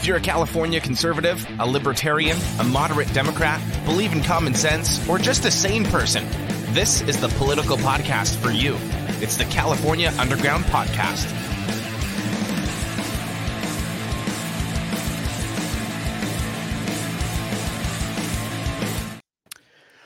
If you're a California conservative, a libertarian, a moderate Democrat, believe in common sense, or just a sane person, this is the political podcast for you. It's the California Underground Podcast.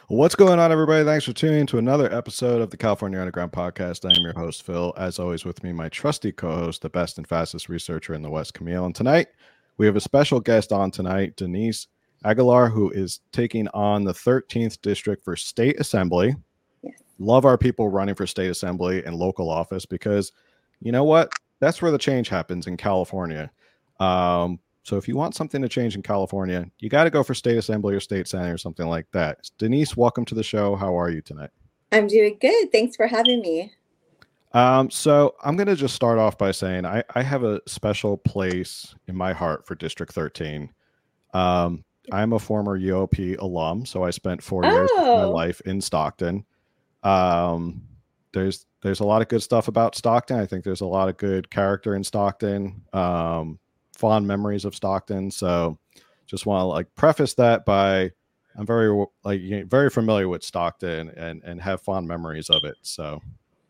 What's going on, everybody? Thanks for tuning in to another episode of the California Underground Podcast. I am your host, Phil. As always, with me, my trusty co host, the best and fastest researcher in the West, Camille. And tonight, we have a special guest on tonight, Denise Aguilar, who is taking on the 13th district for state assembly. Yes. Love our people running for state assembly and local office because you know what? That's where the change happens in California. Um, so if you want something to change in California, you got to go for state assembly or state senate or something like that. Denise, welcome to the show. How are you tonight? I'm doing good. Thanks for having me. Um, so I'm going to just start off by saying I, I have a special place in my heart for District 13. Um, I'm a former UOP alum, so I spent four years of my Oh. life in Stockton. Um, there's there's a lot of good stuff about Stockton. I think there's a lot of good character in Stockton. Um, fond memories of Stockton. So just want to like preface that by I'm very like very familiar with Stockton and and have fond memories of it. So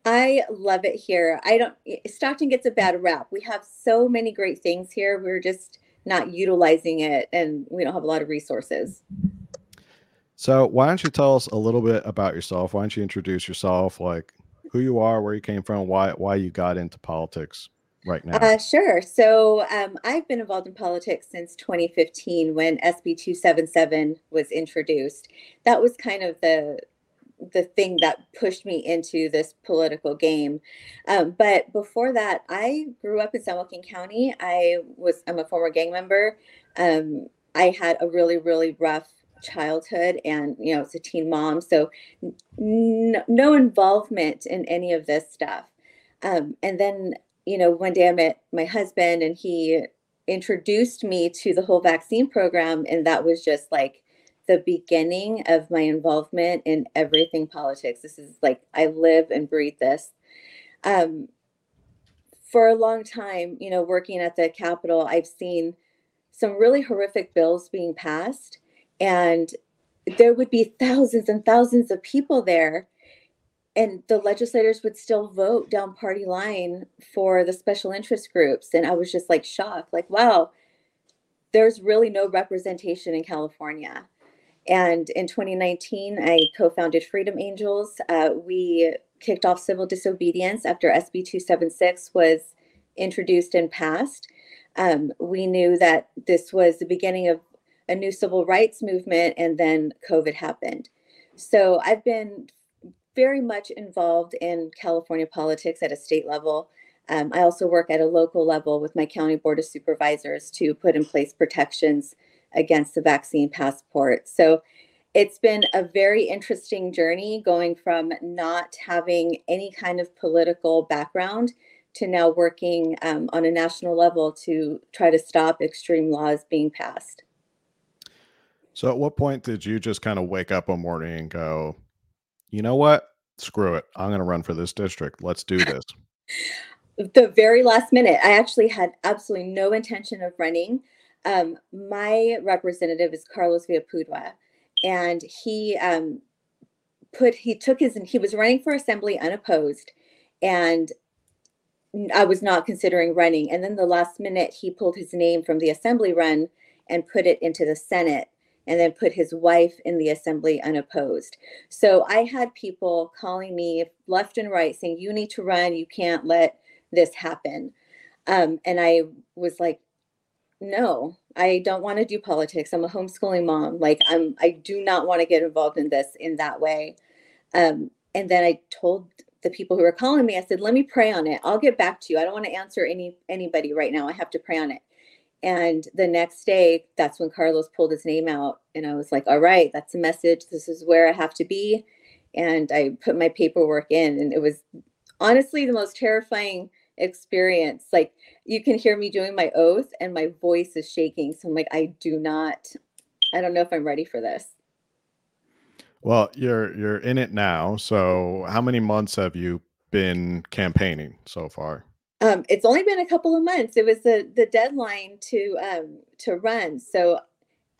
I love it here. I don't, Stockton gets a bad rap. We have so many great things here. We're just not utilizing it and we don't have a lot of resources. So why don't you tell us a little bit about yourself? Why don't you introduce yourself, like who you are, where you came from, why why you got into politics right now? Uh, sure. So um, I've been involved in politics since 2015 when SB 277 was introduced. That was kind of the the thing that pushed me into this political game. Um, but before that, I grew up in San Joaquin County. I was I'm a former gang member. Um, I had a really really rough childhood, and you know, it's a teen mom, so n- no involvement in any of this stuff. Um, and then you know, one day I met my husband and he introduced me to the whole vaccine program. And that was just like the beginning of my involvement in everything politics. This is like, I live and breathe this. Um, for a long time, you know, working at the Capitol, I've seen some really horrific bills being passed. And there would be thousands and thousands of people there and the legislators would still vote down party line for the special interest groups and i was just like shocked like wow there's really no representation in california and in 2019 i co-founded freedom angels. Uh, we kicked off civil disobedience after sb 276 was introduced and passed. Um, we knew that this was the beginning of a new civil rights movement and then covid happened. So i've been very much involved in California politics at a state level. Um, I also work at a local level with my county board of supervisors to put in place protections against the vaccine passport. So it's been a very interesting journey going from not having any kind of political background to now working um, on a national level to try to stop extreme laws being passed. so at what point did you just kind of wake up one morning and go, you know what? Screw it. I'm gonna run for this district. Let's do this. the very last minute. I actually had absolutely no intention of running. Um, my representative is Carlos Villapudua, and he um, put he took his he was running for assembly unopposed, and I was not considering running. And then the last minute, he pulled his name from the assembly run and put it into the Senate, and then put his wife in the assembly unopposed. So I had people calling me left and right saying, "You need to run. You can't let." this happen. Um, and I was like, no, I don't want to do politics. I'm a homeschooling mom. Like I'm, I do not want to get involved in this in that way. Um, and then I told the people who were calling me, I said, let me pray on it. I'll get back to you. I don't want to answer any anybody right now. I have to pray on it. And the next day, that's when Carlos pulled his name out. And I was like, all right, that's a message. This is where I have to be. And I put my paperwork in, and it was honestly the most terrifying experience. Like you can hear me doing my oath, and my voice is shaking. So I'm like, I do not, I don't know if I'm ready for this. Well, you're you're in it now. So how many months have you been campaigning so far? Um, it's only been a couple of months. It was the the deadline to um, to run, so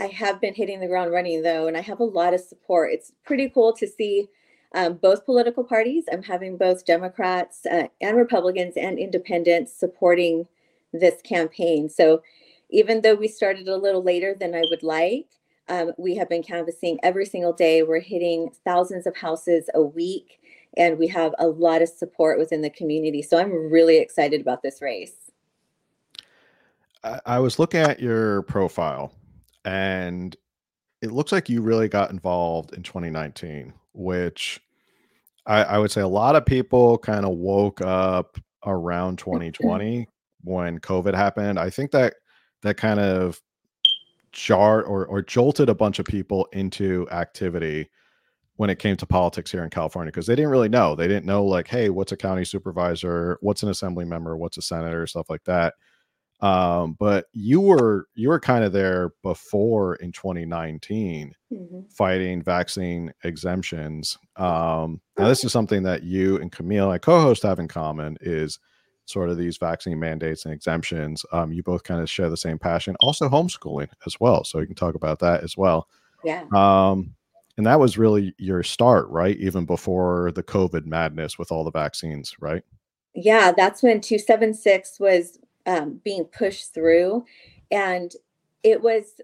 I have been hitting the ground running though, and I have a lot of support. It's pretty cool to see um, both political parties. I'm having both Democrats uh, and Republicans and independents supporting this campaign. So even though we started a little later than I would like, um, we have been canvassing every single day. We're hitting thousands of houses a week, and we have a lot of support within the community. So I'm really excited about this race. I, I was looking at your profile, and it looks like you really got involved in 2019, which I, I would say a lot of people kind of woke up around mm-hmm. 2020 when COVID happened. I think that that kind of jarred or, or jolted a bunch of people into activity when it came to politics here in California because they didn't really know. They didn't know like, hey, what's a county supervisor, what's an assembly member, what's a senator, stuff like that. Um, but you were you were kind of there before in 2019 mm-hmm. fighting vaccine exemptions. Um, now this is something that you and Camille, my co-host, have in common is sort of these vaccine mandates and exemptions. Um, you both kind of share the same passion. Also homeschooling as well. So you can talk about that as well. Yeah. Um, and that was really your start, right? Even before the COVID madness with all the vaccines, right? Yeah, that's when 276 was um, being pushed through. And it was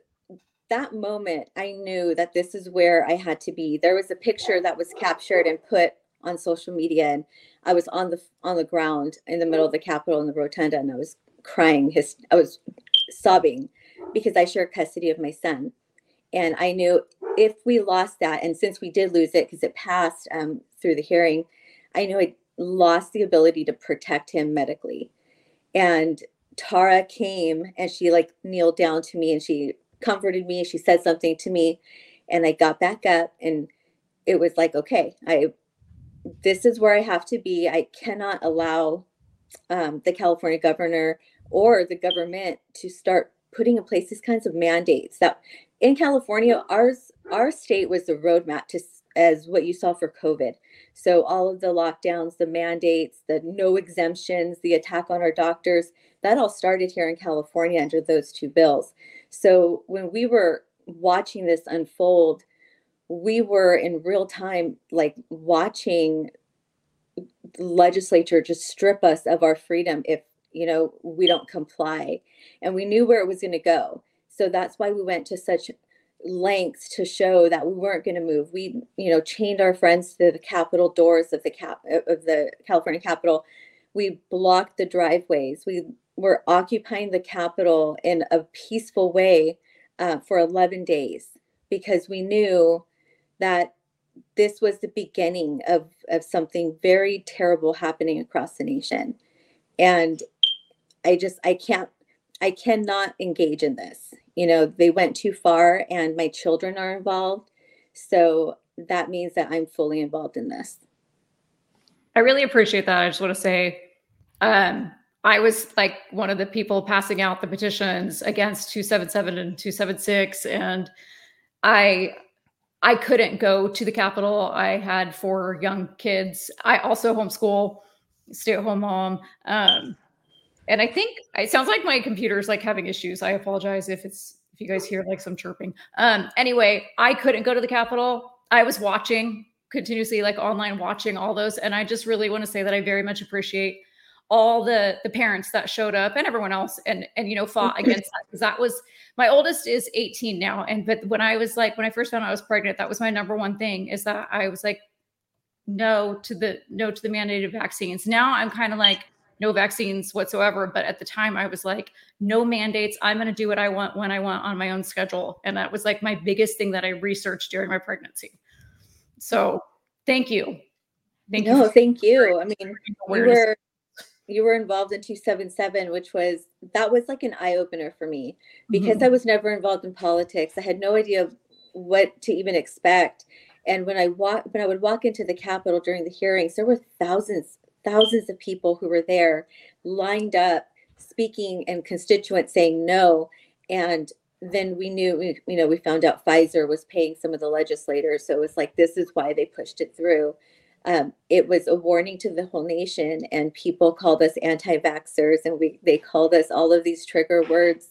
that moment I knew that this is where I had to be. There was a picture that was captured and put on social media, and I was on the on the ground in the middle of the Capitol in the rotunda, and I was crying. His I was sobbing because I share custody of my son, and I knew if we lost that, and since we did lose it because it passed um, through the hearing, I knew I lost the ability to protect him medically. And Tara came and she like kneeled down to me and she comforted me. She said something to me, and I got back up and it was like, okay, I this is where I have to be. I cannot allow um, the California governor or the government to start putting in place these kinds of mandates that in California, ours our state was the roadmap to as what you saw for COVID. So all of the lockdowns, the mandates, the no exemptions, the attack on our doctors, that all started here in California under those two bills. So when we were watching this unfold, we were in real time like watching the legislature just strip us of our freedom if you know we don't comply and we knew where it was going to go so that's why we went to such lengths to show that we weren't going to move. We, you know, chained our friends to the Capitol doors of the cap of the California Capitol. We blocked the driveways. We were occupying the Capitol in a peaceful way uh, for 11 days because we knew that this was the beginning of, of something very terrible happening across the nation. And I just, I can't, I cannot engage in this you know, they went too far and my children are involved. So that means that I'm fully involved in this. I really appreciate that. I just want to say, um, I was like one of the people passing out the petitions against 277 and 276 and I I couldn't go to the Capitol. I had four young kids. I also homeschool, stay at home mom. Um, and I think it sounds like my computer's like having issues. I apologize if it's if you guys hear like some chirping. Um, anyway, I couldn't go to the Capitol. I was watching continuously, like online watching all those, and I just really want to say that I very much appreciate all the the parents that showed up and everyone else and and you know fought against that because that was my oldest is 18 now and but when i was like when i first found out i was pregnant that was my number one thing is that i was like no to the no to the mandated vaccines now i'm kind of like no vaccines whatsoever. But at the time, I was like, no mandates. I'm going to do what I want when I want on my own schedule. And that was like my biggest thing that I researched during my pregnancy. So thank you. Thank you. no, you. thank you. I mean, you were you were involved in 277 which was that was like an eye opener for me because mm-hmm. i was never involved in politics i had no idea what to even expect and when i walk when i would walk into the capitol during the hearings there were thousands thousands of people who were there lined up speaking and constituents saying no. And then we knew you know we found out pfizer was paying some of the legislators. So it was like this is why they pushed it through. Um, it was a warning to the whole nation, and people called us anti-vaxxers, and we they called us all of these trigger words.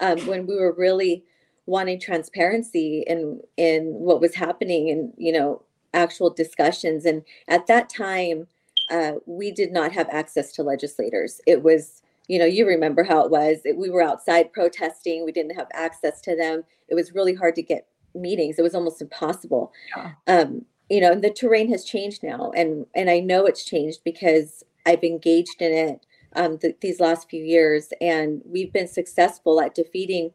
Um, when we were really wanting transparency in in what was happening and you know actual discussions. And at that time, uh, we did not have access to legislators. It was you know you remember how it was. It, we were outside protesting. We didn't have access to them. It was really hard to get meetings. It was almost impossible. Yeah. Um, you know and the terrain has changed now and and i know it's changed because i've engaged in it um, th- these last few years and we've been successful at defeating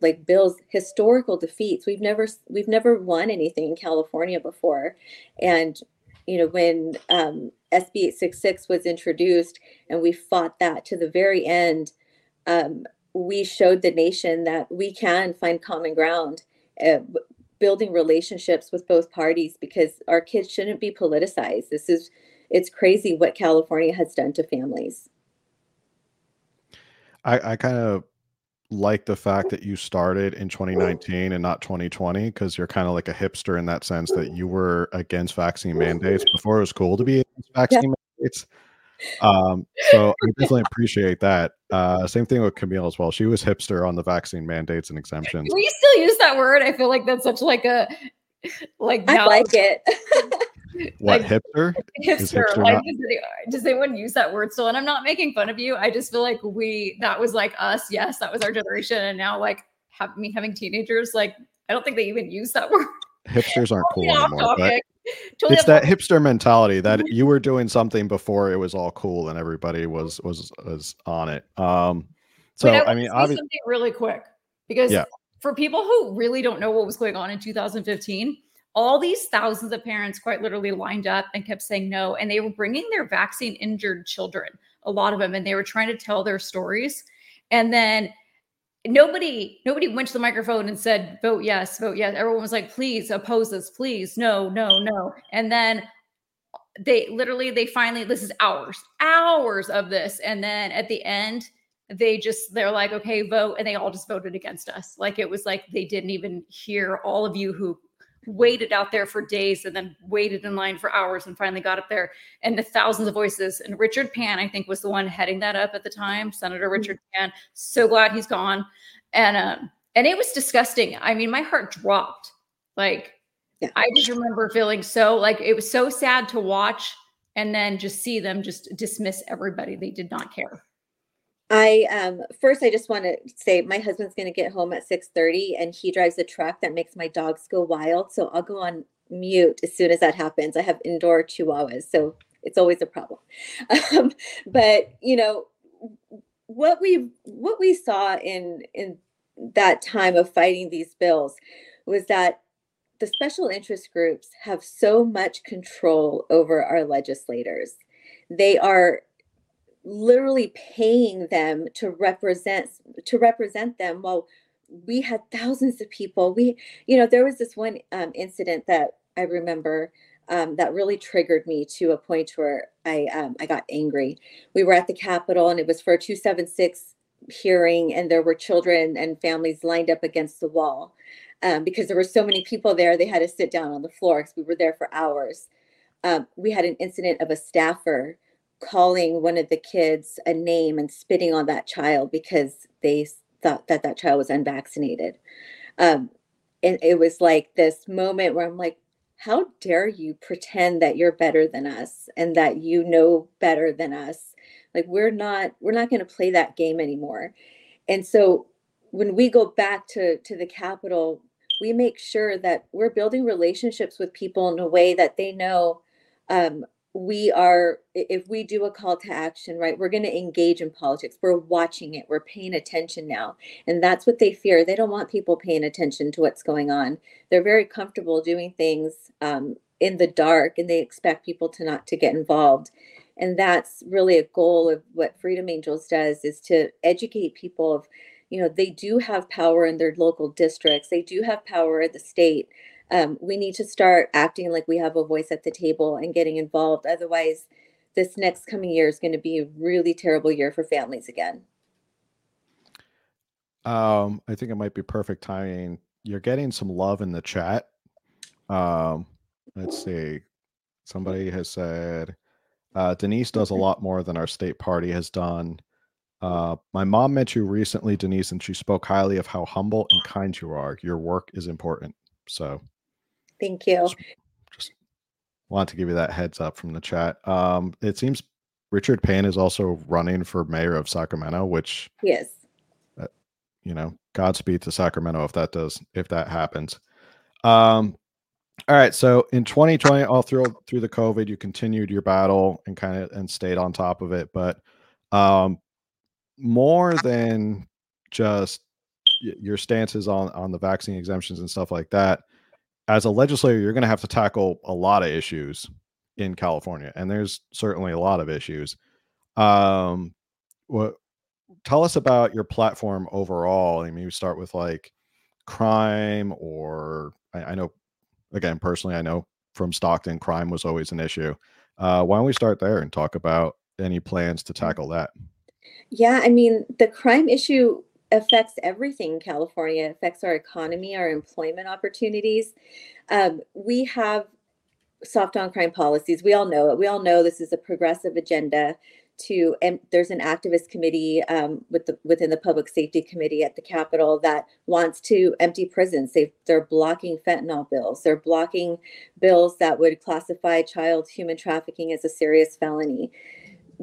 like bill's historical defeats we've never we've never won anything in california before and you know when um, sb 866 was introduced and we fought that to the very end um, we showed the nation that we can find common ground uh, building relationships with both parties because our kids shouldn't be politicized. This is it's crazy what California has done to families. I, I kind of like the fact that you started in 2019 and not 2020 because you're kind of like a hipster in that sense that you were against vaccine mandates before it was cool to be against vaccine yeah. mandates. Um, so I definitely appreciate that. Uh, same thing with Camille as well. She was hipster on the vaccine mandates and exemptions. We still use that word. I feel like that's such like a like I like it. What like, hipster? Hipster. hipster like does, does anyone use that word still? And I'm not making fun of you. I just feel like we that was like us. Yes, that was our generation. And now like have me having teenagers, like I don't think they even use that word. Hipsters aren't cool anymore. But totally it's that hipster mentality that you were doing something before it was all cool and everybody was was was on it. Um, so Wait, I, I mean, obviously, something really quick because yeah. for people who really don't know what was going on in 2015, all these thousands of parents quite literally lined up and kept saying no, and they were bringing their vaccine injured children, a lot of them, and they were trying to tell their stories, and then nobody nobody went to the microphone and said vote yes vote yes. Everyone was like please oppose this please no no no. And then they literally they finally this is hours hours of this and then at the end they just they're like okay vote and they all just voted against us. Like it was like they didn't even hear all of you who waited out there for days and then waited in line for hours and finally got up there. And the thousands of voices and richard pan i think was the one heading that up at the time senator mm-hmm. richard pan. So glad he's gone. And um and it was disgusting. I mean my heart dropped. Like yeah. i just remember feeling so like it was so sad to watch and then just see them just dismiss everybody they did not care I um first I just want to say my husband's going to get home at 6:30 and he drives a truck that makes my dogs go wild so I'll go on mute as soon as that happens. I have indoor chihuahuas so it's always a problem. Um, but you know what we what we saw in in that time of fighting these bills was that the special interest groups have so much control over our legislators. They are literally paying them to represent to represent them while we had thousands of people. We you know there was this one um, incident that i remember um, that really triggered me to a point where i um, i got angry. We were at the capitol and it was for a 276 hearing and there were children and families lined up against the wall um, because there were so many people there they had to sit down on the floor because we were there for hours. Um, we had an incident of a staffer calling one of the kids a name and spitting on that child because they thought that that child was unvaccinated. Um, and it was like this moment where I'm like, how dare you pretend that you're better than us and that you know better than us? Like we're not we're not going to play that game anymore. And so when we go back to to the capital, we make sure that we're building relationships with people in a way that they know um, we are if we do a call to action right we're going to engage in politics. We're watching it. We're paying attention now. And that's what they fear. They don't want people paying attention to what's going on. They're very comfortable doing things um, in the dark and they expect people to not to get involved. And that's really a goal of what freedom angels does is to educate people of you know they do have power in their local districts. They do have power at the state um, we need to start acting like we have a voice at the table and getting involved. Otherwise, this next coming year is going to be a really terrible year for families again. Um, I think it might be perfect timing. You're getting some love in the chat. Um, let's see. Somebody has said uh, Denise does a lot more than our state party has done. Uh, my mom met you recently, Denise, and she spoke highly of how humble and kind you are. Your work is important. So, thank you. Just, just want to give you that heads up from the chat. Um, it seems Richard Pan is also running for mayor of Sacramento, which yes, uh, you know, Godspeed to Sacramento if that does if that happens. Um, all right, so in 2020, all through through the COVID, you continued your battle and kind of and stayed on top of it, but um, more than just your stances on on the vaccine exemptions and stuff like that as a legislator you're going to have to tackle a lot of issues in california and there's certainly a lot of issues. Um what tell us about your platform overall i mean you start with like crime or I, I, know again personally i know from stockton crime was always an issue. Uh why don't we start there and talk about any plans to tackle that? Yeah, I mean, the crime issue affects everything in California. It affects our economy, our employment opportunities. Um, we have soft on crime policies. We all know it. We all know this is a progressive agenda. To and there's an activist committee um, with the within the public safety committee at the Capitol that wants to empty prisons. They they're blocking fentanyl bills. They're blocking bills that would classify child human trafficking as a serious felony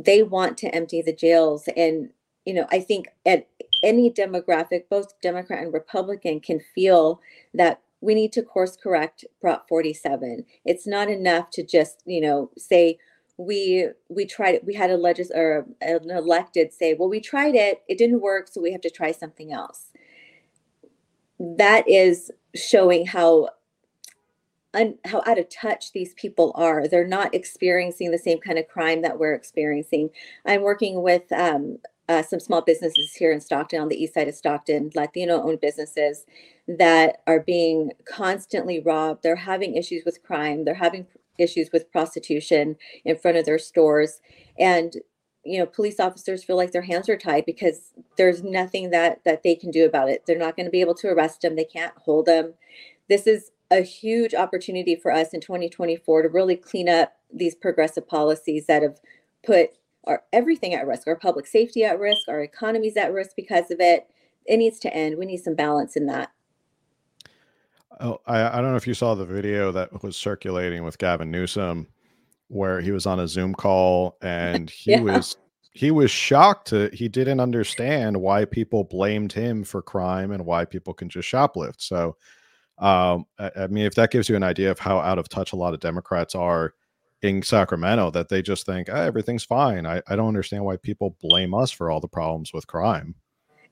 they want to empty the jails and you know i think at any demographic both democrat and republican can feel that we need to course correct prop 47 it's not enough to just you know say we we tried we had a legis or an elected say well we tried it it didn't work so we have to try something else that is showing how un, how out of touch these people are. They're not experiencing the same kind of crime that we're experiencing. I'm working with um, uh, some small businesses here in Stockton, on the east side of Stockton, Latino owned businesses that are being constantly robbed. They're having issues with crime, they're having issues with prostitution in front of their stores. And you know police officers feel like their hands are tied because there's nothing that that they can do about it they're not going to be able to arrest them they can't hold them this is a huge opportunity for us in 2024 to really clean up these progressive policies that have put our everything at risk, our public safety at risk, our economies at risk because of it. It needs to end. We need some balance in that. Oh, I, I don't know if you saw the video that was circulating with Gavin Newsom, where he was on a Zoom call and he yeah. was he was shocked to he didn't understand why people blamed him for crime and why people can just shoplift. So um, I, I, mean, if that gives you an idea of how out of touch a lot of Democrats are in Sacramento, that they just think oh, everything's fine. I, I don't understand why people blame us for all the problems with crime.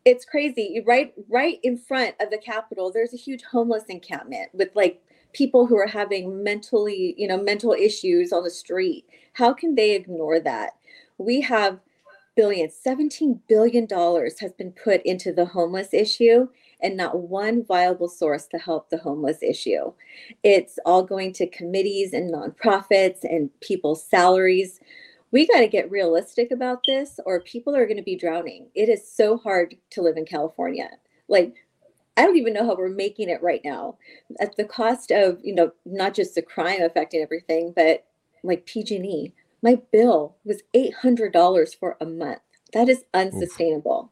It's crazy. Right, right in front of the Capitol, there's a huge homeless encampment with like people who are having mentally, you know, mental issues on the street. How can they ignore that? We have billions, 17 billion dollars has been put into the homeless issue and not one viable source to help the homeless issue. It's all going to committees and nonprofits and people's salaries. We got to get realistic about this, or people are going to be drowning. It is so hard to live in California. Like, I don't even know how we're making it right now at the cost of, you know, not just the crime affecting everything, but like PG&E. My bill was $800 for a month. That is unsustainable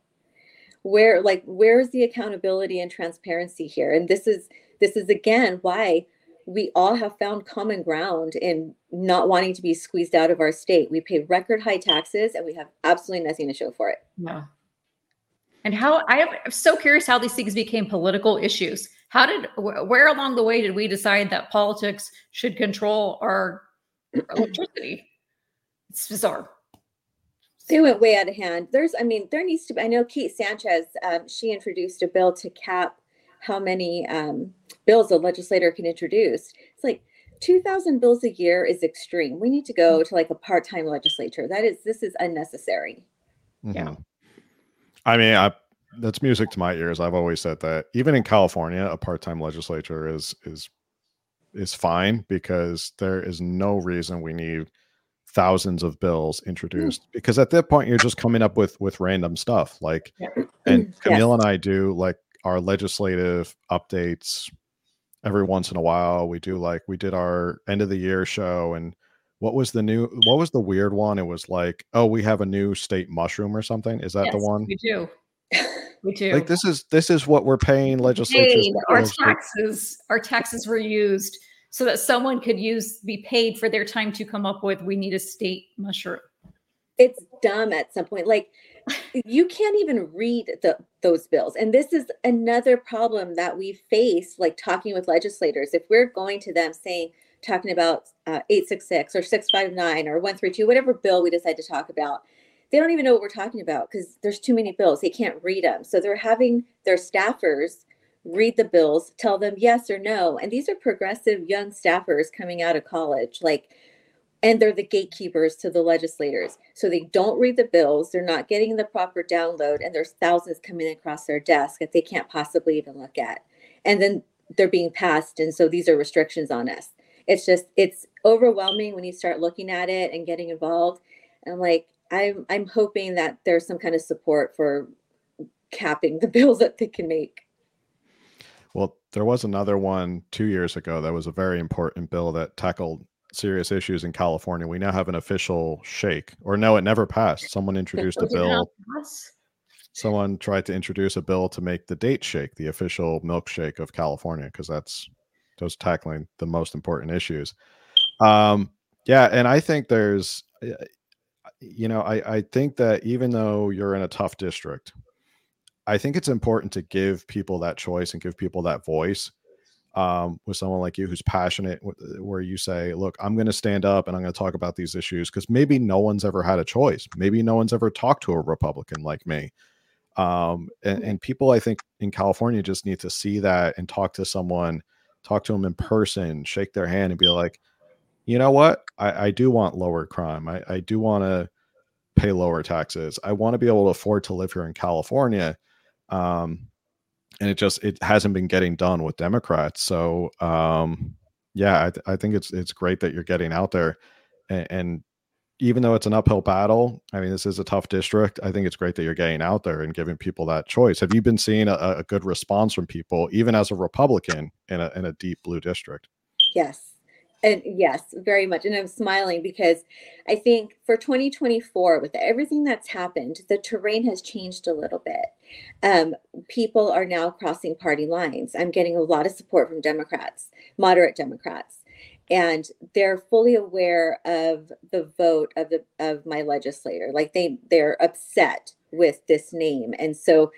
where like where's the accountability and transparency here? And this is this is again why we all have found common ground in not wanting to be squeezed out of our state. We pay record high taxes and we have absolutely nothing to show for it. Yeah. And how i am so curious how these things became political issues. How did where along the way did we decide that politics should control our electricity? It's bizarre they went way out of hand. There's, I mean, there needs to be. I know Kate Sanchez. Um, she introduced a bill to cap how many um, bills a legislator can introduce. It's like 2,000 bills a year is extreme. We need to go to like a part-time legislature. That is, this is unnecessary. Mm-hmm. Yeah. I mean, I, that's music to my ears. I've always said that even in California, a part-time legislature is is is fine because there is no reason we need thousands of bills hmm. introduced mm. because at that point you're just coming up with with random stuff like yeah. and camille yes. and i do like our legislative updates every once in a while we do like we did our end of the year show and what was the new what was the weird one it was like oh we have a new state mushroom or something is that yes, the one we do we do like this is this is what we're paying legislatures our taxes our taxes were used so that someone could use be paid for their time to come up with we need a state mushroom. It's dumb at some point like you can't even read the, those bills. And this is another problem that we face like talking with legislators. If we're going to them saying talking about uh, 866 or 659 or 132 whatever bill we decide to talk about they don't even know what we're talking about because there's too many bills. They can't read them so they're having their staffers read the bills tell them yes or no and these are progressive young staffers coming out of college like and they're the gatekeepers to the legislators. So they don't read the bills, they're not getting the proper download, and there's thousands coming across their desk that they can't possibly even look at. And then they're being passed, and so these are restrictions on us. It's just it's overwhelming when you start looking at it and getting involved. And like I'm I'm hoping that there's some kind of support for capping the bills that they can make. There was another one two years ago that was a very important bill that tackled serious issues in California. We now have an official shake, or no, it never passed. Someone introduced a bill. Someone tried to introduce a bill to make the date shake the official milkshake of California because that's those tackling the most important issues. Um, yeah, and I think there's, eh, you know, I I think that even though you're in a tough district, I think it's important to give people that choice and give people that voice um, with someone like you who's passionate, where you say, Look, I'm going to stand up and I'm going to talk about these issues because maybe no one's ever had a choice. Maybe no one's ever talked to a Republican like me. Um, and, and people, I think, in California just need to see that and talk to someone, talk to them in person, shake their hand, and be like, you know what? I, I do want lower crime. I, I do want to pay lower taxes. I want to be able to afford to live here in California. Um, and it just it hasn't been getting done with Democrats. So um, yeah, I, th- I, think it's it's great that you're getting out there, and, and, even though it's an uphill battle, I mean this is a tough district. I think it's great that you're getting out there and giving people that choice. Have you been seeing a, a good response from people, even as a Republican in a in a deep blue district? Yes, and yes, very much. And I'm smiling because I think for 2024, with everything that's happened, the terrain has changed a little bit. Um, people are now crossing party lines. I'm getting a lot of support from Democrats, moderate Democrats, and they're fully aware of the vote of the of my legislator. Like they they're upset with this name, and so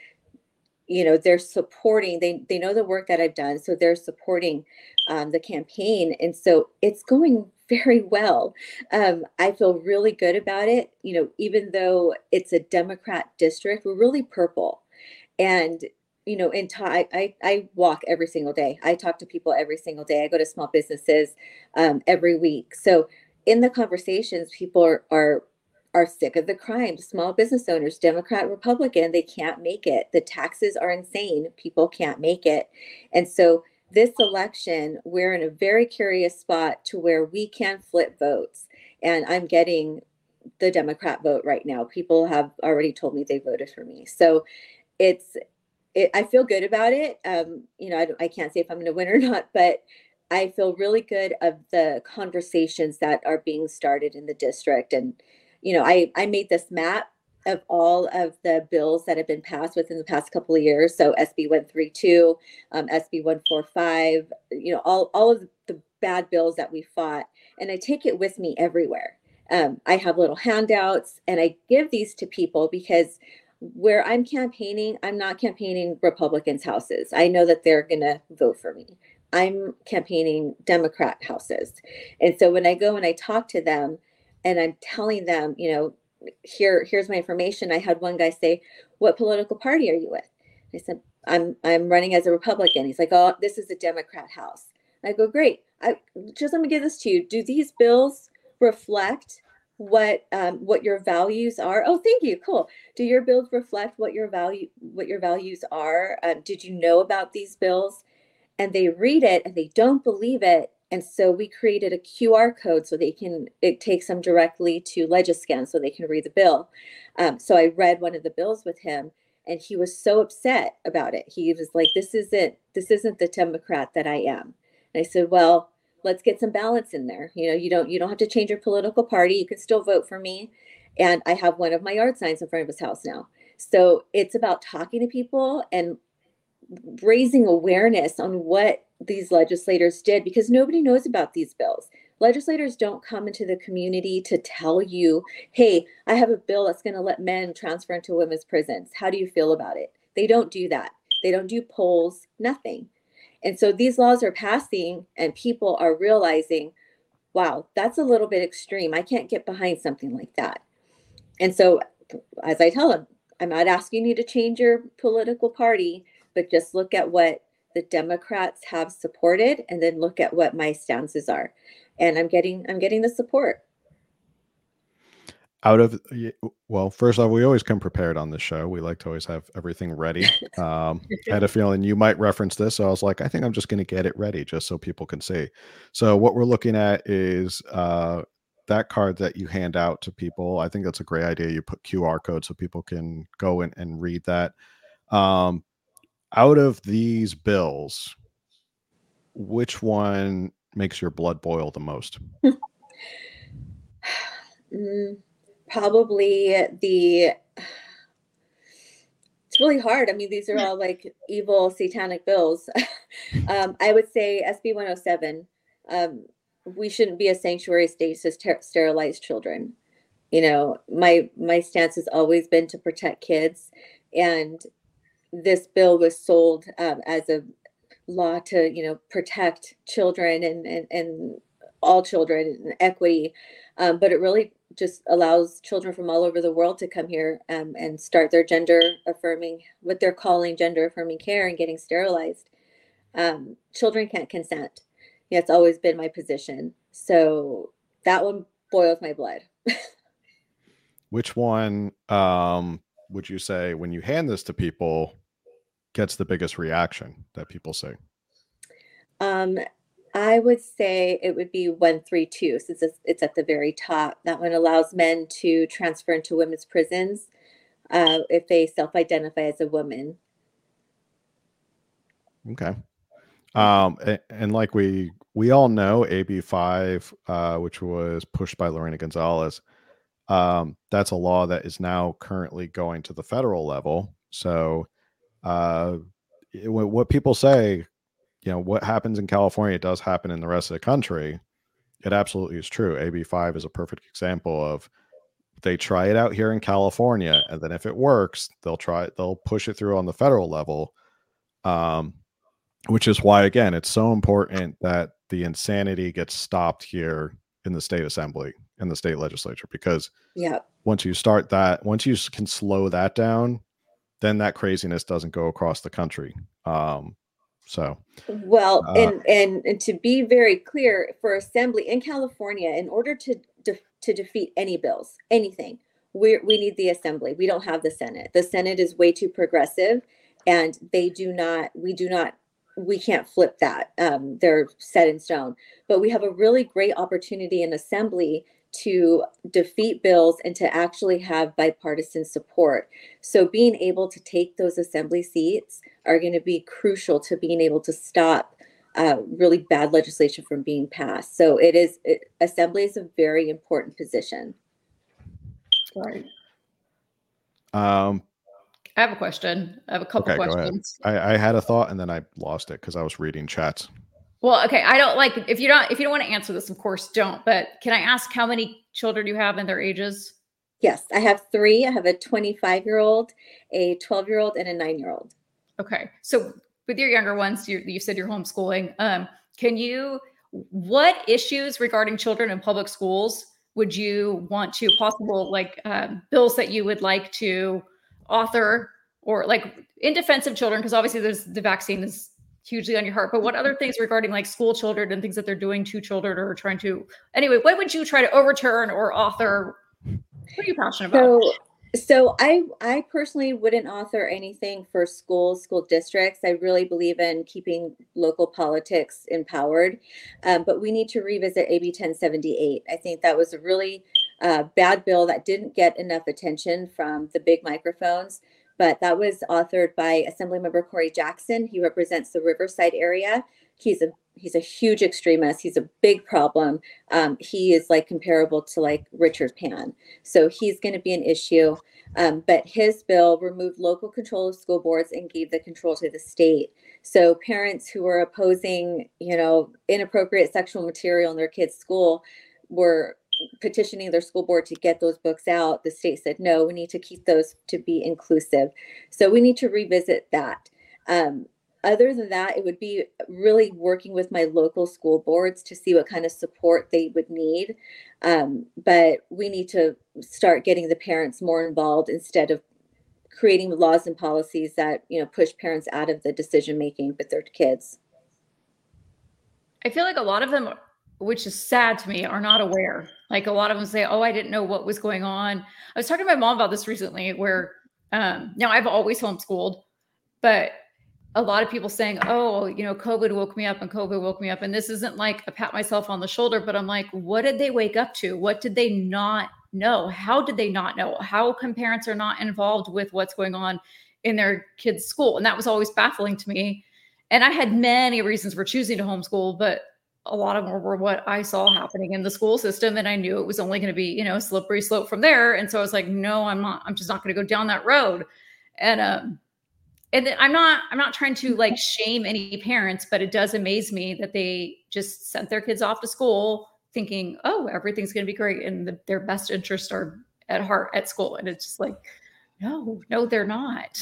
you know they're supporting they they know the work that i've done so they're supporting um, the campaign and so it's going very well. Um, i feel really good about it you know even though it's a democrat district we're really purple. And you know in time I, I walk every single day. I talk to people every single day. I go to small businesses um, every week. So in the conversations people are, are are sick of the crime. Small business owners, Democrat, Republican, they can't make it. The taxes are insane. People can't make it. And so this election, we're in a very curious spot to where we can flip votes. And I'm getting the Democrat vote right now. People have already told me they voted for me. So it's, it, I feel good about it. Um, you know, I, I can't say if I'm going to win or not, but I feel really good of the conversations that are being started in the district. And you know, I, I made this map of all of the bills that have been passed within the past couple of years. So SB 132, um, SB 145, you know, all, all of the bad bills that we fought. And I take it with me everywhere. Um, I have little handouts and I give these to people because where I'm campaigning, I'm not campaigning Republicans' houses. I know that they're going to vote for me. I'm campaigning Democrat houses. And so when I go and I talk to them, and I'm telling them, you know, here here's my information. I had one guy say, "What political party are you with?" I said, "I'm I'm running as a Republican." He's like, "Oh, this is a Democrat house." I go, "Great. I just let me give this to you. Do these bills reflect what um, what your values are?" Oh, thank you. Cool. Do your bills reflect what your value what your values are? Um, did you know about these bills? And they read it and they don't believe it and so we created a QR code so they can, it takes them directly to Legiscan so they can read the bill. Um, so I read one of the bills with him and he was so upset about it. He was like, this isn't, this isn't the Democrat that I am. And I said, well, let's get some balance in there. You know, you don't you don't have to change your political party. You can still vote for me. And I have one of my yard signs in front of his house now. So it's about talking to people and raising awareness on what these legislators did because nobody knows about these bills. Legislators don't come into the community to tell you, hey, I have a bill that's going to let men transfer into women's prisons. How do you feel about it? They don't do that. They don't do polls, nothing. And so these laws are passing, and people are realizing, wow, that's a little bit extreme. I can't get behind something like that. And so, as I tell them, I'm not asking you to change your political party, but just look at what the Democrats have supported and then look at what my stances are. And I'm getting I'm getting the support. Out of well, first off, we always come prepared on the show. We like to always have everything ready. Um, I had a feeling you might reference this, so I was like, I think I'm just going to get it ready just so people can see. So what we're looking at is uh, that card that you hand out to people. I think that's a great idea. You put QR code so people can go in and read that. Um, out of these bills, which one makes your blood boil the most? mm, probably the. It's really hard. I mean, these are all like evil satanic bills. um, I would say SB 107. Um, we shouldn't be a sanctuary state to ter- sterilize children. You know, my my stance has always been to protect kids, and this bill was sold um, as a law to you know protect children and and, and all children and equity. Um, but it really just allows children from all over the world to come here um, and start their gender affirming what they're calling gender affirming care and getting sterilized. Um, children can't consent. Yeah it's always been my position. So that one boils my blood. Which one um would you say when you hand this to people gets the biggest reaction that people say? Um, I would say it would be 132 since it's, it's at the very top. That one allows men to transfer into women's prisons uh, if they self identify as a woman. Okay. Um, and, and, like we we all know, AB five, uh, which was pushed by Lorena Gonzalez, um, that's a law that is now currently going to the federal level. So, uh, what people say, you know, what happens in California does happen in the rest of the country. It absolutely is true. AB five is a perfect example of they try it out here in California, and then if it works, they'll try it, they'll push it through on the federal level. Um, which is why again it's so important that the insanity gets stopped here in the state assembly in the state legislature because yeah once you start that once you can slow that down then that craziness doesn't go across the country um so well uh, and, and and to be very clear for assembly in california in order to de- to defeat any bills anything we we need the assembly we don't have the senate the senate is way too progressive and they do not we do not we can't flip that. Um, they're set in stone. But we have a really great opportunity in assembly to defeat bills and to actually have bipartisan support. So being able to take those assembly seats are going to be crucial to being able to stop uh, really bad legislation from being passed. So it is it, assembly is a very important position. Right. Um, I have a question. I have a couple okay, questions. I, I, had a thought and then I lost it because I was reading chats. Well, okay. I don't like if you don't if you don't want to answer this, of course, don't. But can I ask how many children you have and their ages? Yes, I have three. I have a 25 year old, a 12 year old, and a nine year old. Okay. So with your younger ones, you, you said you're homeschooling. Um, can you what issues regarding children in public schools would you want to possible like um, bills that you would like to author or like in defense of children because obviously there's the vaccine is hugely on your heart. But what other things regarding like school children and things that they're doing to children or trying to anyway what would you try to overturn or author? What are you passionate about? So, so i i personally wouldn't author anything for schools school districts. I really believe in keeping local politics empowered. Um, but we need to revisit ab 1078 i think that was a really uh, bad bill that didn't get enough attention from the big microphones, but that was authored by Assemblymember Corey Jackson. He represents the Riverside area. he's a he's a huge extremist. He's a big problem. Um, he is like comparable to like Richard Pan. So he's going to be an issue. Um, but his bill removed local control of school boards and gave the control to the state. So parents who were opposing, you know, inappropriate sexual material in their kids' school were petitioning their school board to get those books out. The state said, no, we need to keep those to be inclusive. So we need to revisit that. Um, other than that, it would be really working with my local school boards to see what kind of support they would need. Um, but we need to start getting the parents more involved instead of creating laws and policies that you know push parents out of the decision making with their kids. I feel like a lot of them, which is sad to me, are not aware. Like a lot of them say, "Oh, I didn't know what was going on." I was talking to my mom about this recently, where um, now I've always homeschooled, but a lot of people saying, oh, you know, COVID woke me up and COVID woke me up. And this isn't like a pat myself on the shoulder, but I'm like, what did they wake up to? What did they not know? How did they not know? How come parents are not involved with what's going on in their kids' school? And that was always baffling to me. And I had many reasons for choosing to homeschool, but a lot of them were what I saw happening in the school system. And I knew it was only going to be, you know, slippery slope from there. And so I was like, no, I'm not, I'm just not going to go down that road. And um, and I'm not I'm not trying to like shame any parents, but it does amaze me that they just sent their kids off to school thinking, oh, everything's going to be great, and the, their best interests are at heart at school, and it's just like, no, no, they're not.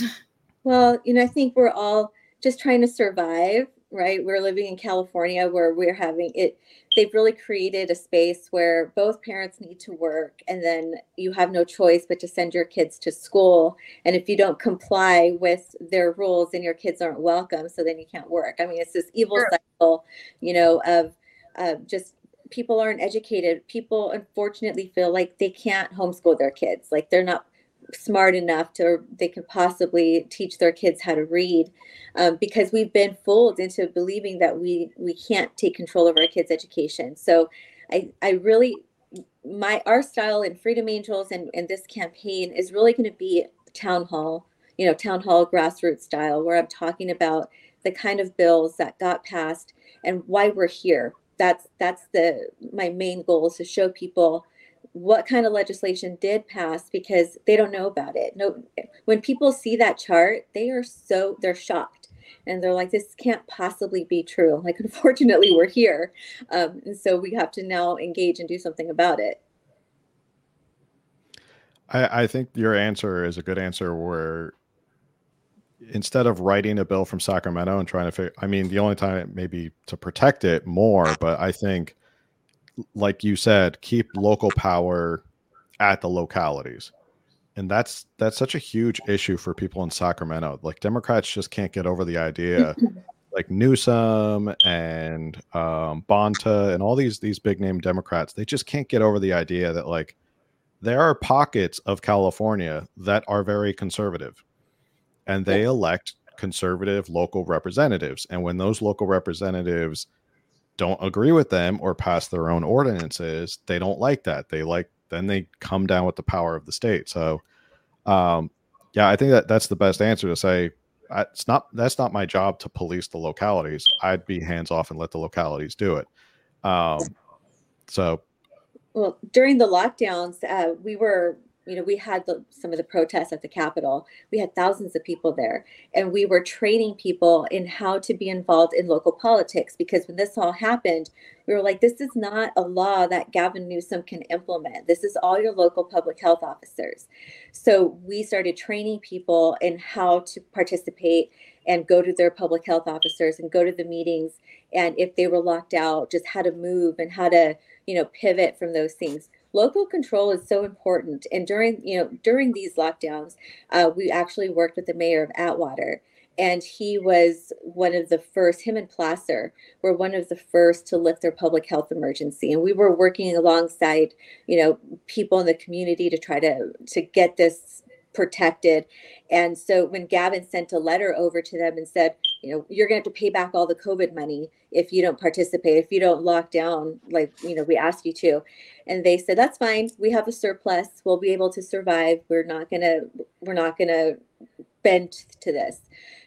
Well, you know, I think we're all just trying to survive, right? We're living in California where we're having it they've really created a space where both parents need to work and then you have no choice but to send your kids to school and if you don't comply with their rules then your kids aren't welcome so then you can't work i mean it's this evil sure. cycle you know of uh, just people aren't educated people unfortunately feel like they can't homeschool their kids like they're not smart enough to they can possibly teach their kids how to read um, because we've been fooled into believing that we we can't take control of our kids education. So i i really my our style in freedom angels and and this campaign is really going to be town hall you know town hall grassroots style where i'm talking about the kind of bills that got passed and why we're here. That's that's the my main goal is to show people what kind of legislation did pass because they don't know about it. No, when people see that chart, they are so they're shocked and they're like, "This can't possibly be true." Like, unfortunately, we're here, um, and so we have to now engage and do something about it. I, I think your answer is a good answer. Where instead of writing a bill from Sacramento and trying to figure, I mean, the only time maybe to protect it more, but I think like you said, keep local power at the localities. And that's that's such a huge issue for people in Sacramento. Like Democrats just can't get over the idea like Newsom and um, Bonta and all these these big name Democrats, they just can't get over the idea that like there are pockets of California that are very conservative, and they elect conservative local representatives. And when those local representatives don't agree with them or pass their own ordinances, they don't like that. They like then they come down with the power of the state. So, um, yeah, I think that that's the best answer to say. It's not that's not my job to police the localities. I'd be hands off and let the localities do it. Um, so, well, during the lockdowns, uh, we were you know, we had the, some of the protests at the Capitol. We had thousands of people there, and we were training people in how to be involved in local politics. Because when this all happened, we were like, this is not a law that Gavin Newsom can implement. This is all your local public health officers. So we started training people in how to participate and go to their public health officers and go to the meetings. And if they were locked out, just how to move and how to, you know, pivot from those things local control is so important. And during, you know, during these lockdowns, uh, we actually worked with the mayor of Atwater and he was one of the first him and placer were one of the first to lift their public health emergency and we were working alongside you know people in the community to try to to get this protected. And so when Gavin sent a letter over to them and said, you know, you're going to have to pay back all the COVID money if you don't participate, if you don't lock down, like, you know, we ask you to. And they said, that's fine. We have a surplus. We'll be able to survive. We're not going to, we're not going to bent to this.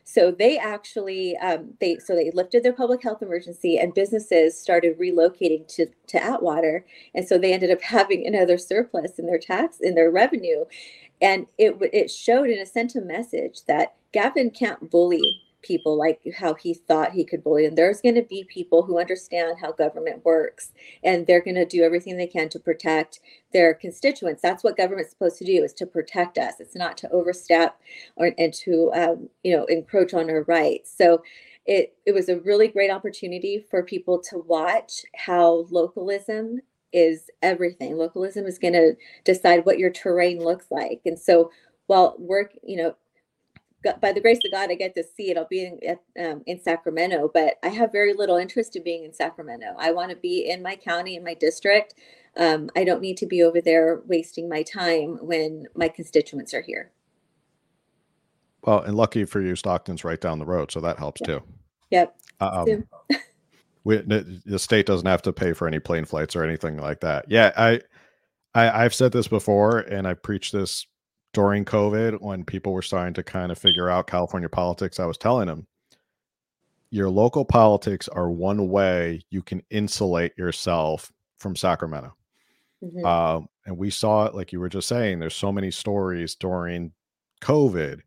So they actually um, they so they lifted their public health emergency and businesses started relocating to to Atwater, and so they ended up having another surplus in their tax in their revenue, and it it showed and it sent a message that Gavin can't bully people like how he thought he could bully them. There's going to be people who understand how government works and they're going to do everything they can to protect their constituents. That's what government's supposed to do is to protect us. It's not to overstep or and to um, you know encroach on our rights. So it it was a really great opportunity for people to watch how localism is everything. Localism is going to decide what your terrain looks like. And so while work, you know, by the grace of God, I get to see it. I'll be in, um, in Sacramento, but I have very little interest in being in Sacramento. I want to be in my county, in my district. Um, I don't need to be over there wasting my time when my constituents are here. Well, and lucky for you, Stockton's right down the road, so that helps too. Yep. Um, we, the, state doesn't have to pay for any plane flights or anything like that. Yeah, I, I I've said this before, and I preached this during COVID when people were starting to kind of figure out California politics, I was telling them your local politics are one way you can insulate yourself from Sacramento. Mm-hmm. Uh, and we saw it, like you were just saying, there's so many stories during COVID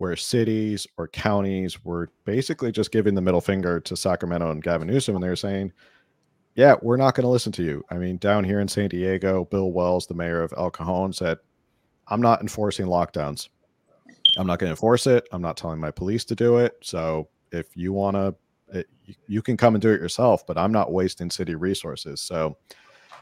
where cities or counties were basically just giving the middle finger to Sacramento and Gavin Newsom. And they were saying, yeah, we're not going to listen to you. I mean, down here in San Diego, Bill Wells, the mayor of El Cajon, said, I'm not enforcing lockdowns. I'm not going to enforce it. I'm not telling my police to do it. So if you want to, you can come and do it yourself, but I'm not wasting city resources. So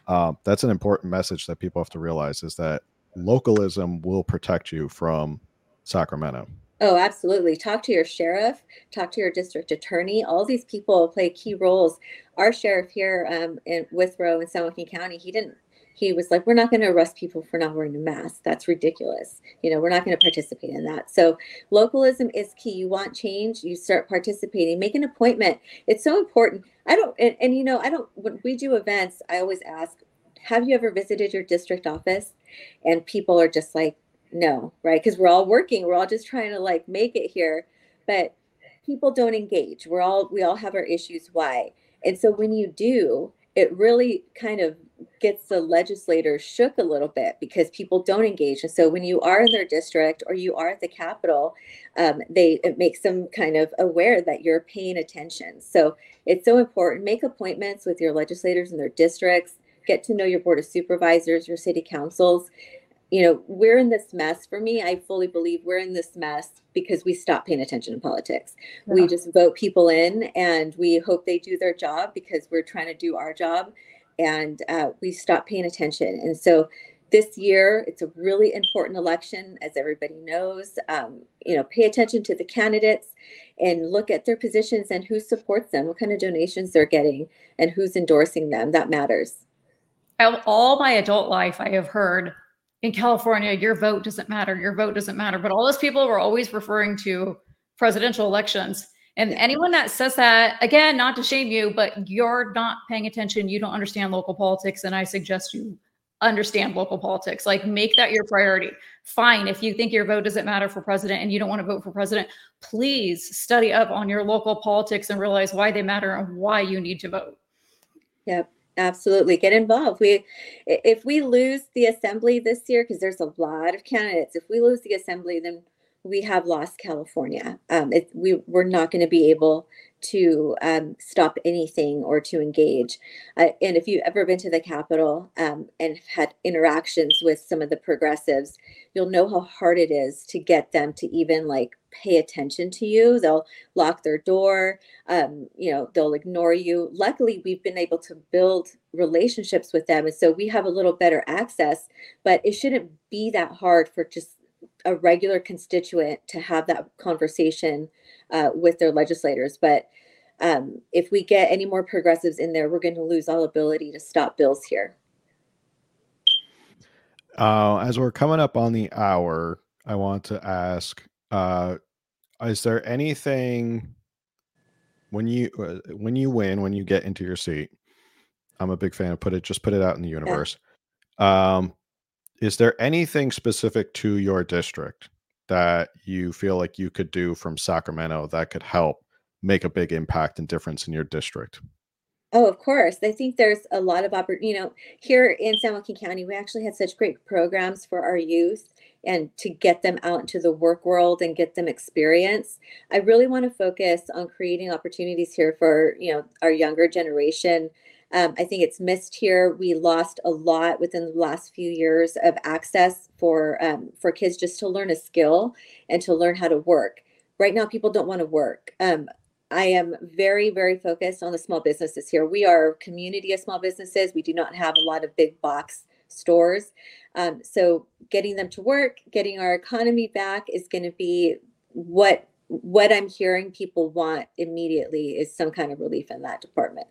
um, that's an important message that people have to realize is that localism will protect you from Sacramento. Oh, absolutely. Talk to your sheriff, talk to your district attorney. All these people play key roles. Our sheriff here um, in Withrow in San Joaquin County, he didn't he was like, we're not going to arrest people for not wearing a mask. That's ridiculous. You know, we're not going to participate in that. So localism is key. You want change, you start participating, make an appointment. It's so important. I don't, and, and you know, I don't, when we do events, I always ask, have you ever visited your district office? And people are just like, no, right? Because we're all working, we're all just trying to like make it here. But people don't engage. We're all, we all have our issues. Why? And so when you do, it really kind of gets the legislators shook a little bit because people don't engage. And so when you are in their district or you are at the Capitol, um, they it makes them kind of aware that you're paying attention. So it's so important. Make appointments with your legislators in their districts. Get to know your board of supervisors, your city councils. You know, we're in this mess. For me, I fully believe we're in this mess because we stop paying attention to politics. Yeah. We just vote people in and we hope they do their job because we're trying to do our job and uh, we stop paying attention. And so this year, it's a really important election, as everybody knows. Um, you know, pay attention to the candidates and look at their positions and who supports them, what kind of donations they're getting, and who's endorsing them. That matters. All my adult life, I have heard in California, your vote doesn't matter. Your vote doesn't matter. But all those people were always referring to presidential elections. And anyone that says that, again, not to shame you, but you're not paying attention. You don't understand local politics. And I suggest you understand local politics. Like make that your priority. Fine. If you think your vote doesn't matter for president and you don't want to vote for president, please study up on your local politics and realize why they matter and why you need to vote. Yep. Absolutely. Get involved. We if we lose the assembly this year, because there's a lot of candidates, if we lose the assembly, then we have lost California. Um, it, we we're not going to be able to um, stop anything or to engage. Uh, and if you've ever been to the Capitol um, and had interactions with some of the progressives, you'll know how hard it is to get them to even like pay attention to you. They'll lock their door. Um, you know, they'll ignore you. Luckily, we've been able to build relationships with them, and so we have a little better access. But it shouldn't be that hard for just a regular constituent to have that conversation uh, with their legislators. But um, if we get any more progressives in there, we're going to lose all ability to stop bills here. Uh, as we're coming up on the hour, I want to ask: uh, Is there anything when you uh, when you win, when you get into your seat? I'm a big fan of put it just put it out in the universe. Yeah. Um, is there anything specific to your district that you feel like you could do from Sacramento that could help make a big impact and difference in your district? Oh, of course. I think there's a lot of opportunity. You know, here in San Joaquin County, we actually had such great programs for our youth and to get them out into the work world and get them experience. I really want to focus on creating opportunities here for, you know, our younger generation. Um, I think it's missed here. We lost a lot within the last few years of access for um, for kids just to learn a skill and to learn how to work. Right now, people don't want to work. Um, I am very, very focused on the small businesses here. We are a community of small businesses. We do not have a lot of big box stores. Um, so getting them to work, getting our economy back is going to be what what I'm hearing people want immediately is some kind of relief in that department.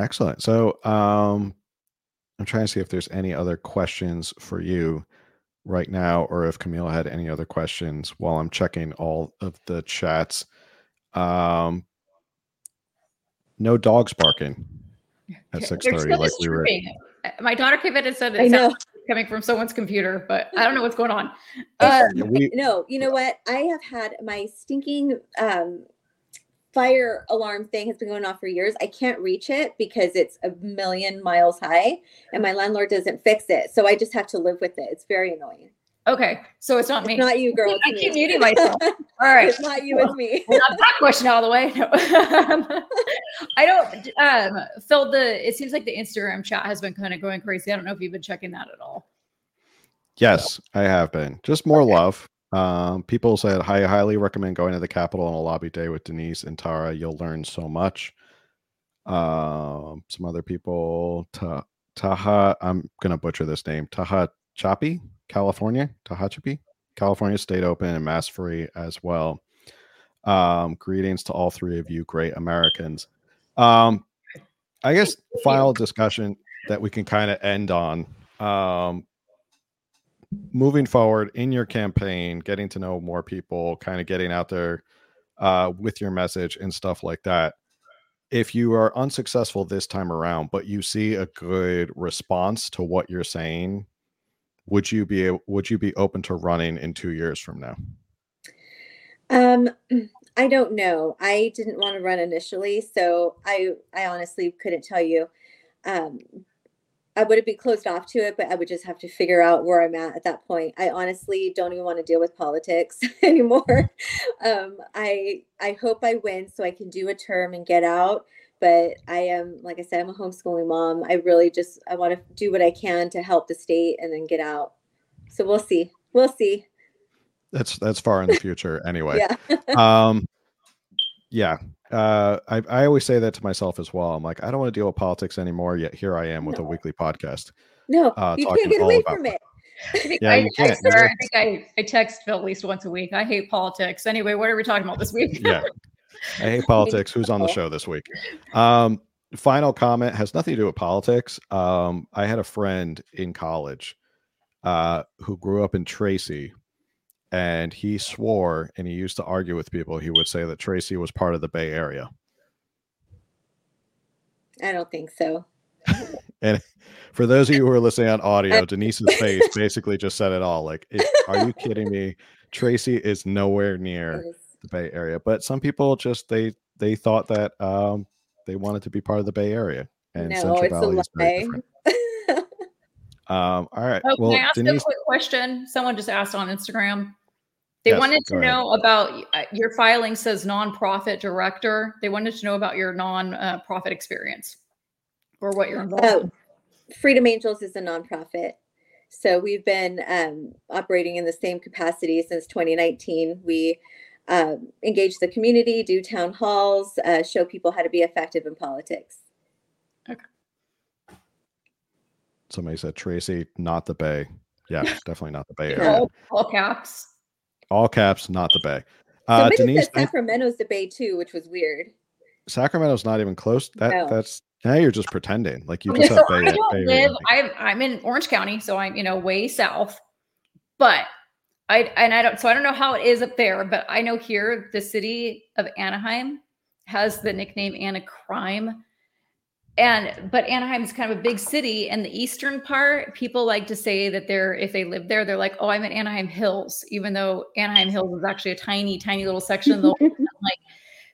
Excellent. So um, I'm trying to see if there's any other questions for you right now or if Camille had any other questions while I'm checking all of the chats. Um, no dogs barking at 6:30 like we were. My daughter came in and said I know. coming from someone's computer, but I don't know what's going on. Um, Yeah, we, no, you know what? I have had my stinking um, fire alarm thing has been going off for years. I can't reach it because it's a million miles high, and my landlord doesn't fix it. So I just have to live with it. It's very annoying. Okay, so it's not me. It's not you, girl. I It's keep muting myself. All right. It's not you. It's me. Well, not that question out of the way. No. I don't. Um, Phil, the it seems like the Instagram chat has been kind of going crazy. I don't know if you've been checking that at all. yes, I have been. Just more love. Um, people said, I highly recommend going to the Capitol on a lobby day with Denise and Tara. You'll learn so much. Um, some other people, Ta- Taha, I'm going to butcher this name, Taha Chapi, California, Tehachapi, California State Open and Mass Free as well. Um, greetings to all three of you, great Americans. Um, I guess final discussion that we can kind of end on. Um, moving forward in your campaign, getting to know more people, kind of getting out there uh, with your message and stuff like that. If you are unsuccessful this time around, but you see a good response to what you're saying, would you be would you be open to running in two years from now? Um, I don't know. I didn't want to run initially, so I I honestly couldn't tell you. Um, I wouldn't be closed off to it, but I would just have to figure out where I'm at at that point. I honestly don't even want to deal with politics anymore. um, I I hope I win so I can do a term and get out. But I am, like I said, I'm a homeschooling mom. I really just I want to do what I can to help the state and then get out. So we'll see. We'll see. That's that's far in the future anyway. Yeah. um yeah uh I, I always say that to myself as well i'm like i don't want to deal with politics anymore yet here i am with a weekly podcast No, Uh, you can't get away from it. I Yeah, I, you can't. swear, I think I, I text Phil at least once a week. I hate politics. Anyway, what are we talking about this week? yeah i hate politics who's on the show this week um final comment has nothing to do with politics um i had a friend in college uh who grew up in tracy and he swore and he used to argue with people he would say that tracy was part of the bay area I don't think so. And for those of you who are listening on audio, Denise's face basically just said it all. Like, it, are you kidding me? Tracy is nowhere near It is- the Bay Area, but some people just they they thought that um, they wanted to be part of the Bay Area, and No, Central it's a Valley is very different. Um, all right, Oh, well, can I ask Denise, a quick question? Someone just asked on Instagram. They Yes, wanted go to ahead. know about uh, your filing says nonprofit director. They wanted to know about your non-profit experience or what you're involved Oh, in. Freedom Angels is a nonprofit. So we've been um, operating in the same capacity since 2019. We um, engage the community, do town halls, uh, show people how to be effective in politics. Okay. Somebody said Tracy, not the Bay. Yeah, definitely not the Bay Area. All, all caps. All caps, not the Bay. Uh, Somebody Denise, said Sacramento's the Bay too, which was weird. Sacramento's not even close. That No. that's now you're just pretending. Like you Okay, just so have Bay, I don't Bay live. I'm I'm in Orange County, so I'm you know way south. But I and I don't. So I don't know how it is up there, but I know here the city of Anaheim has the nickname Anna Crime. And but Anaheim is kind of a big city, and the eastern part, people like to say that they're if they live there, they're like, oh, I'm in Anaheim Hills, even though Anaheim Hills is actually a tiny, tiny little section of the like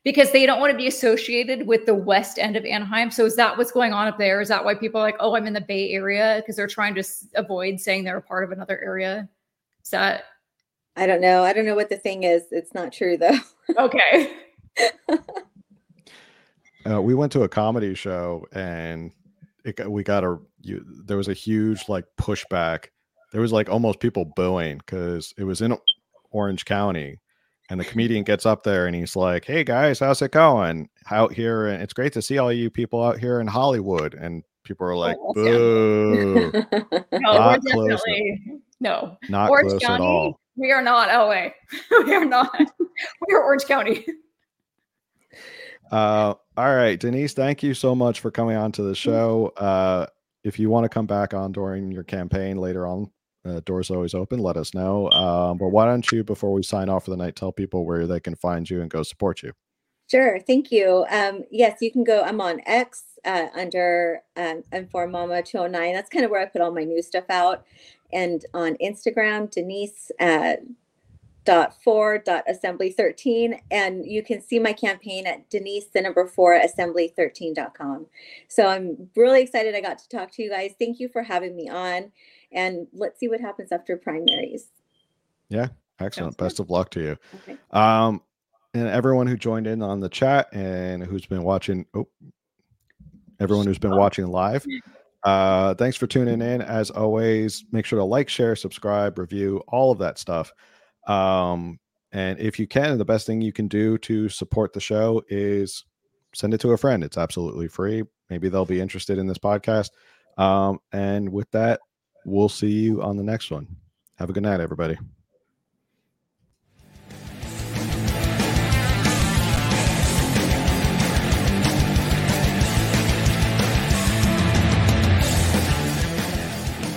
because they don't want to be associated with the west end of Anaheim. So is that what's going on up there? Is that why people are like, oh, I'm in the Bay Area because they're trying to avoid saying they're a part of another area? Is that? I don't know. I don't know what the thing is. It's not true though. Okay. uh, we went to a comedy show and it we got a you, there was a huge like pushback. There was like almost people booing because it was in Orange County and the comedian gets up there and he's like, "Hey guys, how's it going out here? And it's great to see all you people out here in Hollywood." And people are like, oh, "Boo!" no, not close. No, not Orange close County, at all. We are not LA. we are not. we are Orange County. Uh, all right, Denise, thank you so much for coming on to the show. Uh, if you want to come back on during your campaign later on, uh, doors always open. Let us know. Um, but why don't you, before we sign off for the night, tell people where they can find you and go support you? Sure. Thank you. Um, yes, you can go. I'm on X uh, under um, Inform Mama 209. That's kind of where I put all my new stuff out. And on Instagram, Denise uh, dot four dot assembly 13 and you can see my campaign at denise the number four assembly 13.com so i'm really excited i got to talk to you guys thank you for having me on and let's see what happens after primaries. Yeah, excellent. Best of luck to you. Okay. Um, and everyone who joined in on the chat and who's been watching, oh, everyone who's been oh. watching live. Uh, thanks for tuning in. As always, make sure to like, share, subscribe, review, all of that stuff. Um, and if you can, the best thing you can do to support the show is send it to a friend. It's absolutely free. Maybe they'll be interested in this podcast. Um, and with that, we'll see you on the next one. Have a good night, everybody.